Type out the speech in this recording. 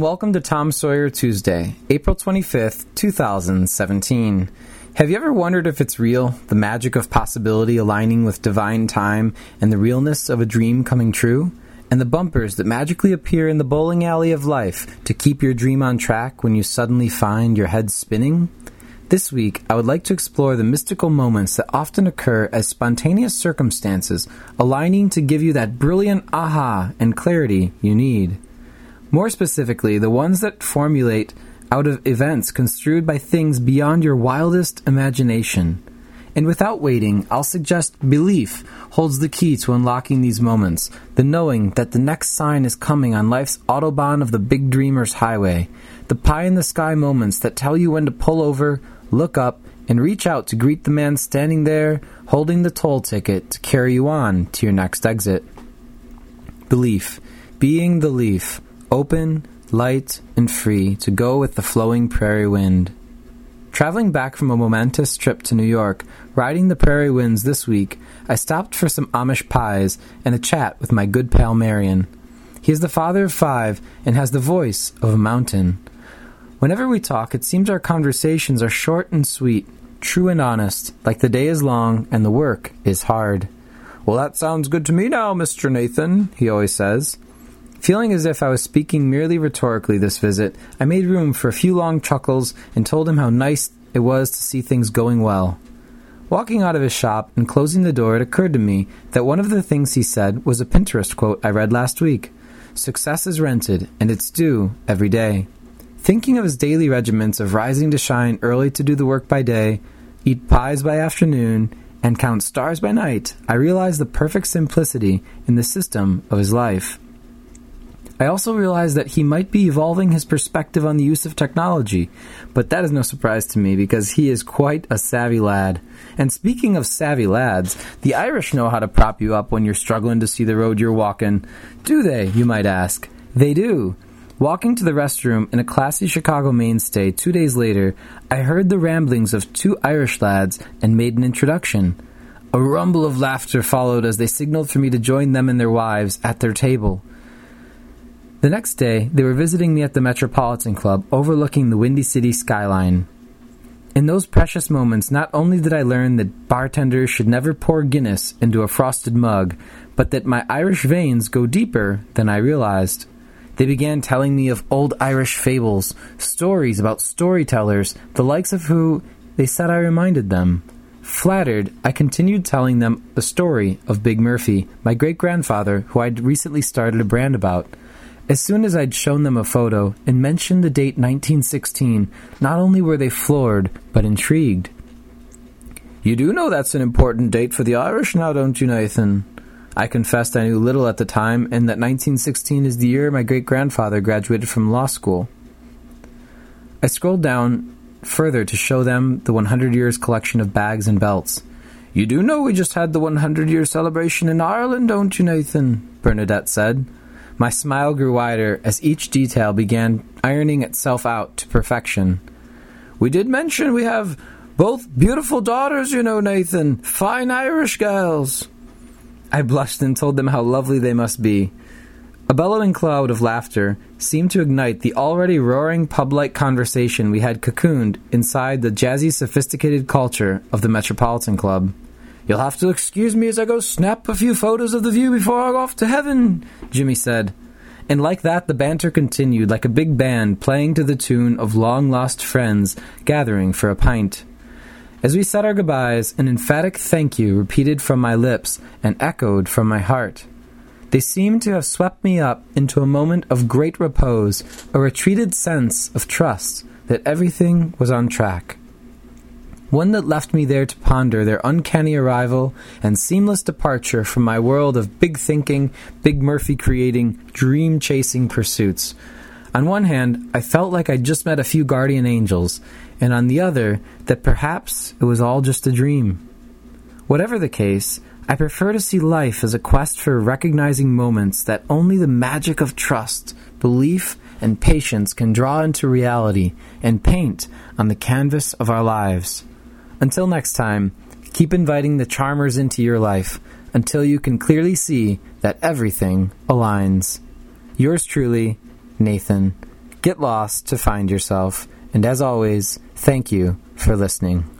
Welcome to Tom Sawyer Tuesday, April 25th, 2017. Have you ever wondered if it's real, the magic of possibility aligning with divine time, and the realness of a dream coming true? And the bumpers that magically appear in the bowling alley of life to keep your dream on track when you suddenly find your head spinning? This week, I would like to explore the mystical moments that often occur as spontaneous circumstances aligning to give you that brilliant aha and clarity you need. More specifically, the ones that formulate out of events construed by things beyond your wildest imagination. And without waiting, I'll suggest belief holds the key to unlocking these moments, the knowing that the next sign is coming on life's autobahn of the big dreamer's highway, the pie in the sky moments that tell you when to pull over, look up, and reach out to greet the man standing there holding the toll ticket to carry you on to your next exit. Belief, being the leaf, open, light, and free to go with the flowing prairie wind. Traveling back from a momentous trip to New York, riding the prairie winds this week, I stopped for some Amish pies and a chat with my good pal Marion. He is the father of five and has the voice of a mountain. Whenever we talk, it seems our conversations are short and sweet, true and honest, like the day is long and the work is hard. Well, that sounds good to me now, Mr. Nathan, he always says. Feeling as if I was speaking merely rhetorically this visit, I made room for a few long chuckles and told him how nice it was to see things going well. Walking out of his shop and closing the door, it occurred to me that one of the things he said was a Pinterest quote I read last week Success is rented, and it's due every day. Thinking of his daily regiments of rising to shine early to do the work by day, eat pies by afternoon, and count stars by night, I realized the perfect simplicity in the system of his life. I also realized that he might be evolving his perspective on the use of technology, but that is no surprise to me because he is quite a savvy lad. And speaking of savvy lads, the Irish know how to prop you up when you're struggling to see the road you're walking. Do they, you might ask? They do. Walking to the restroom in a classy Chicago mainstay two days later, I heard the ramblings of two Irish lads and made an introduction. A rumble of laughter followed as they signaled for me to join them and their wives at their table. The next day, they were visiting me at the Metropolitan Club overlooking the Windy City skyline. In those precious moments, not only did I learn that bartenders should never pour Guinness into a frosted mug, but that my Irish veins go deeper than I realized. They began telling me of old Irish fables, stories about storytellers, the likes of who they said I reminded them. Flattered, I continued telling them the story of Big Murphy, my great grandfather, who I'd recently started a brand about. As soon as I'd shown them a photo and mentioned the date 1916, not only were they floored, but intrigued. You do know that's an important date for the Irish now, don't you, Nathan? I confessed I knew little at the time, and that 1916 is the year my great grandfather graduated from law school. I scrolled down further to show them the 100 years collection of bags and belts. You do know we just had the 100 year celebration in Ireland, don't you, Nathan? Bernadette said. My smile grew wider as each detail began ironing itself out to perfection. We did mention we have both beautiful daughters, you know, Nathan. Fine Irish girls. I blushed and told them how lovely they must be. A bellowing cloud of laughter seemed to ignite the already roaring pub like conversation we had cocooned inside the jazzy, sophisticated culture of the Metropolitan Club. You'll have to excuse me as I go snap a few photos of the view before I go off to heaven, Jimmy said. And like that, the banter continued like a big band playing to the tune of long lost friends gathering for a pint. As we said our goodbyes, an emphatic thank you repeated from my lips and echoed from my heart. They seemed to have swept me up into a moment of great repose, a retreated sense of trust that everything was on track one that left me there to ponder their uncanny arrival and seamless departure from my world of big thinking, Big Murphy creating, dream chasing pursuits. On one hand, I felt like I'd just met a few guardian angels, and on the other, that perhaps it was all just a dream. Whatever the case, I prefer to see life as a quest for recognizing moments that only the magic of trust, belief, and patience can draw into reality and paint on the canvas of our lives. Until next time, keep inviting the charmers into your life until you can clearly see that everything aligns. Yours truly, Nathan. Get lost to find yourself. And as always, thank you for listening.